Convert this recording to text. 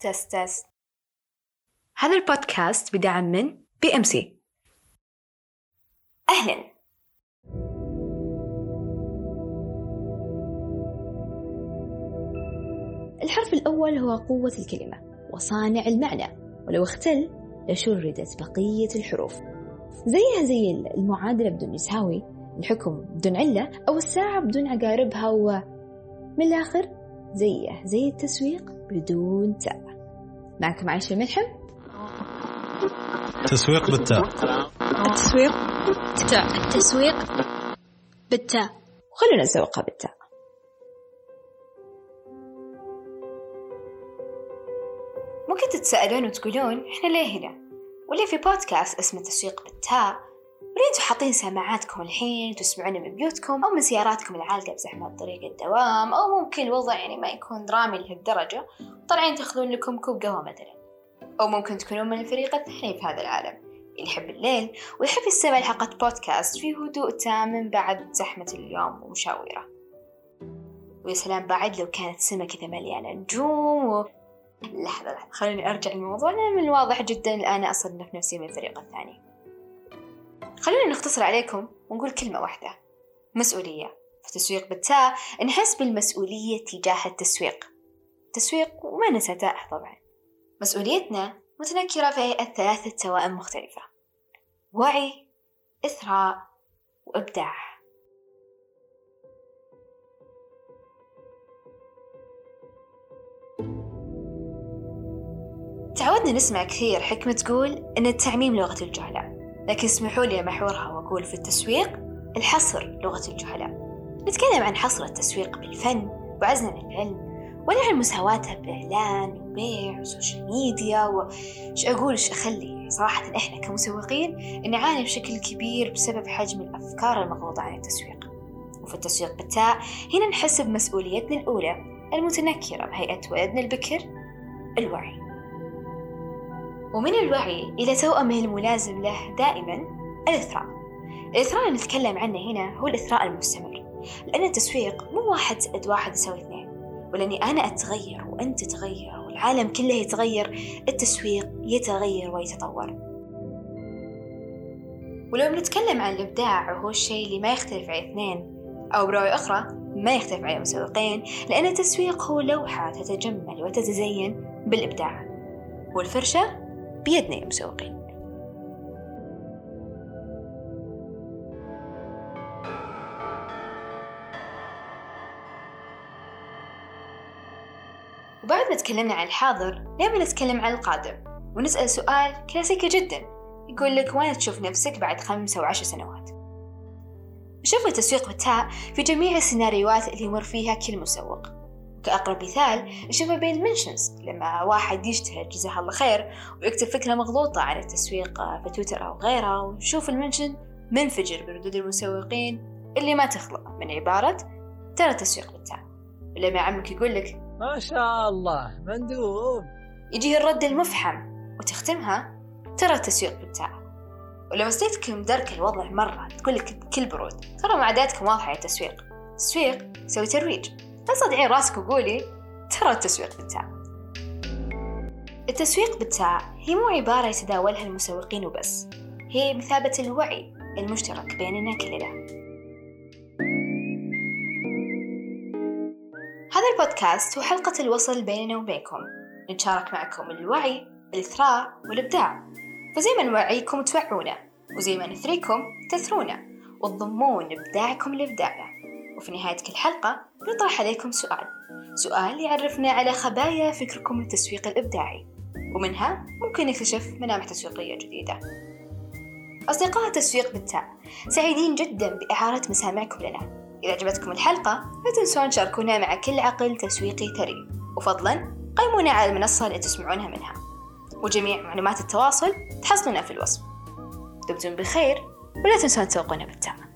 test test. هذا البودكاست بدعم من بي إم سي. أهلا. الحرف الأول هو قوة الكلمة وصانع المعنى ولو اختل لشردت بقية الحروف. زيها زي المعادلة بدون يساوي الحكم بدون علة أو الساعة بدون عقاربها ومن الآخر زيه زي التسويق بدون تاء. معكم عايشة الملحم تسويق بالتاء التسويق. بالتاء التسويق بالتاء خلونا نسوقها بالتاء ممكن تتساءلون وتقولون إحنا ليه هنا؟ وليه في بودكاست اسمه تسويق بالتاء؟ وليه أنتوا حاطين سماعاتكم الحين تسمعونا من بيوتكم أو من سياراتكم العالقة بزحمة طريق الدوام أو ممكن الوضع يعني ما يكون درامي لهالدرجة. طالعين تاخذون لكم كوب قهوة مثلا. أو ممكن تكونون من الفريق الثاني في هذا العالم. اللي يحب الليل ويحب يستمع لحلقة بودكاست في هدوء تام بعد زحمة اليوم ومشاويره. ويا سلام بعد لو كانت سما كذا مليانة نجوم و... لحظة لحظة خليني أرجع للموضوع لأن من الواضح جدا الآن أصنف نفسي من الفريق الثاني. خلونا نختصر عليكم ونقول كلمة واحدة. مسؤولية. في التسويق بالتاء نحس بالمسؤولية تجاه التسويق. تسويق وما ننسى تاء طبعا. مسؤوليتنا متنكرة في هيئة ثلاثة توائم مختلفة. وعي إثراء وإبداع. تعودنا نسمع كثير حكمة تقول إن التعميم لغة الجهلاء. لكن اسمحوا لي أمحورها وأقول في التسويق الحصر لغة الجهلاء. نتكلم عن حصر التسويق بالفن وعزنا للعلم ولا عن مساواتها بالإعلان وبيع وسوشيال ميديا وش أقول وش أخلي. صراحة إحنا كمسوقين نعاني بشكل كبير بسبب حجم الأفكار المغلوطة عن التسويق. وفي التسويق بالتاء هنا نحس بمسؤوليتنا الأولى المتنكرة بهيئة ولدنا البكر الوعي. ومن الوعي إلى توأمه الملازم له دائما الإثراء. الإثراء اللي نتكلم عنه هنا هو الإثراء المستمر لأن التسويق مو واحد زائد واحد يساوي اثنين. ولأني أنا أتغير وأنت تتغير والعالم كله يتغير التسويق يتغير ويتطور. ولو بنتكلم عن الإبداع وهو الشيء اللي ما يختلف على اثنين أو برواية أخرى ما يختلف على المسوقين لأن التسويق هو لوحة تتجمل وتتزين بالإبداع. والفرشة؟ بيدنا يا مسوقين وبعد ما تكلمنا عن الحاضر نبي نتكلم عن القادم. ونسأل سؤال كلاسيكي جدا. يقول لك وين تشوف نفسك بعد خمسة وعشر سنوات؟ شوف التسويق بالتاء في جميع السيناريوهات اللي يمر فيها كل مسوق. كأقرب مثال نشوفه بين ال mentions لما واحد يجتهد جزاه الله خير ويكتب فكرة مغلوطة عن التسويق في تويتر أو غيره ونشوف ال mention منفجر بردود المسوقين اللي ما تخلق من عبارة ترى التسويق بالتاء. لما عمك يقول لك؟ ما شاء الله مندوب. يجيه الرد المفحم وتختمها ترى التسويق بالتاء. ولما استيتك مدرك الوضع مرة تقول لك بكل برود. ترى معاداتكم واضحة يا التسويق تسويق يسوي ترويج. لا تصدعين راسك وقولي ترى التسويق بالتاء التسويق بالتاء هي مو عبارة يتداولها المسوقين وبس هي مثابة الوعي المشترك بيننا كلنا. هذا البودكاست هو حلقة الوصل بيننا وبينكم. نتشارك معكم الوعي الإثراء والإبداع. فزي ما نوعيكم توعونا وزي ما نثريكم تثرونا وتضمون إبداعكم لإبداعنا. وفي نهاية كل حلقة نطرح عليكم سؤال. سؤال يعرفنا على خبايا فكركم التسويق الإبداعي. ومنها ممكن نكتشف ملامح تسويقية جديدة. أصدقاء التسويق بالتاء سعيدين جدا بإعارة مسامعكم لنا. إذا عجبتكم الحلقة لا تنسون تشاركونا مع كل عقل تسويقي ثري وفضلا قيمونا على المنصة اللي تسمعونها منها. وجميع معلومات التواصل تحصلونها في الوصف. دمتم بخير ولا تنسون تسوقونا بالتاء.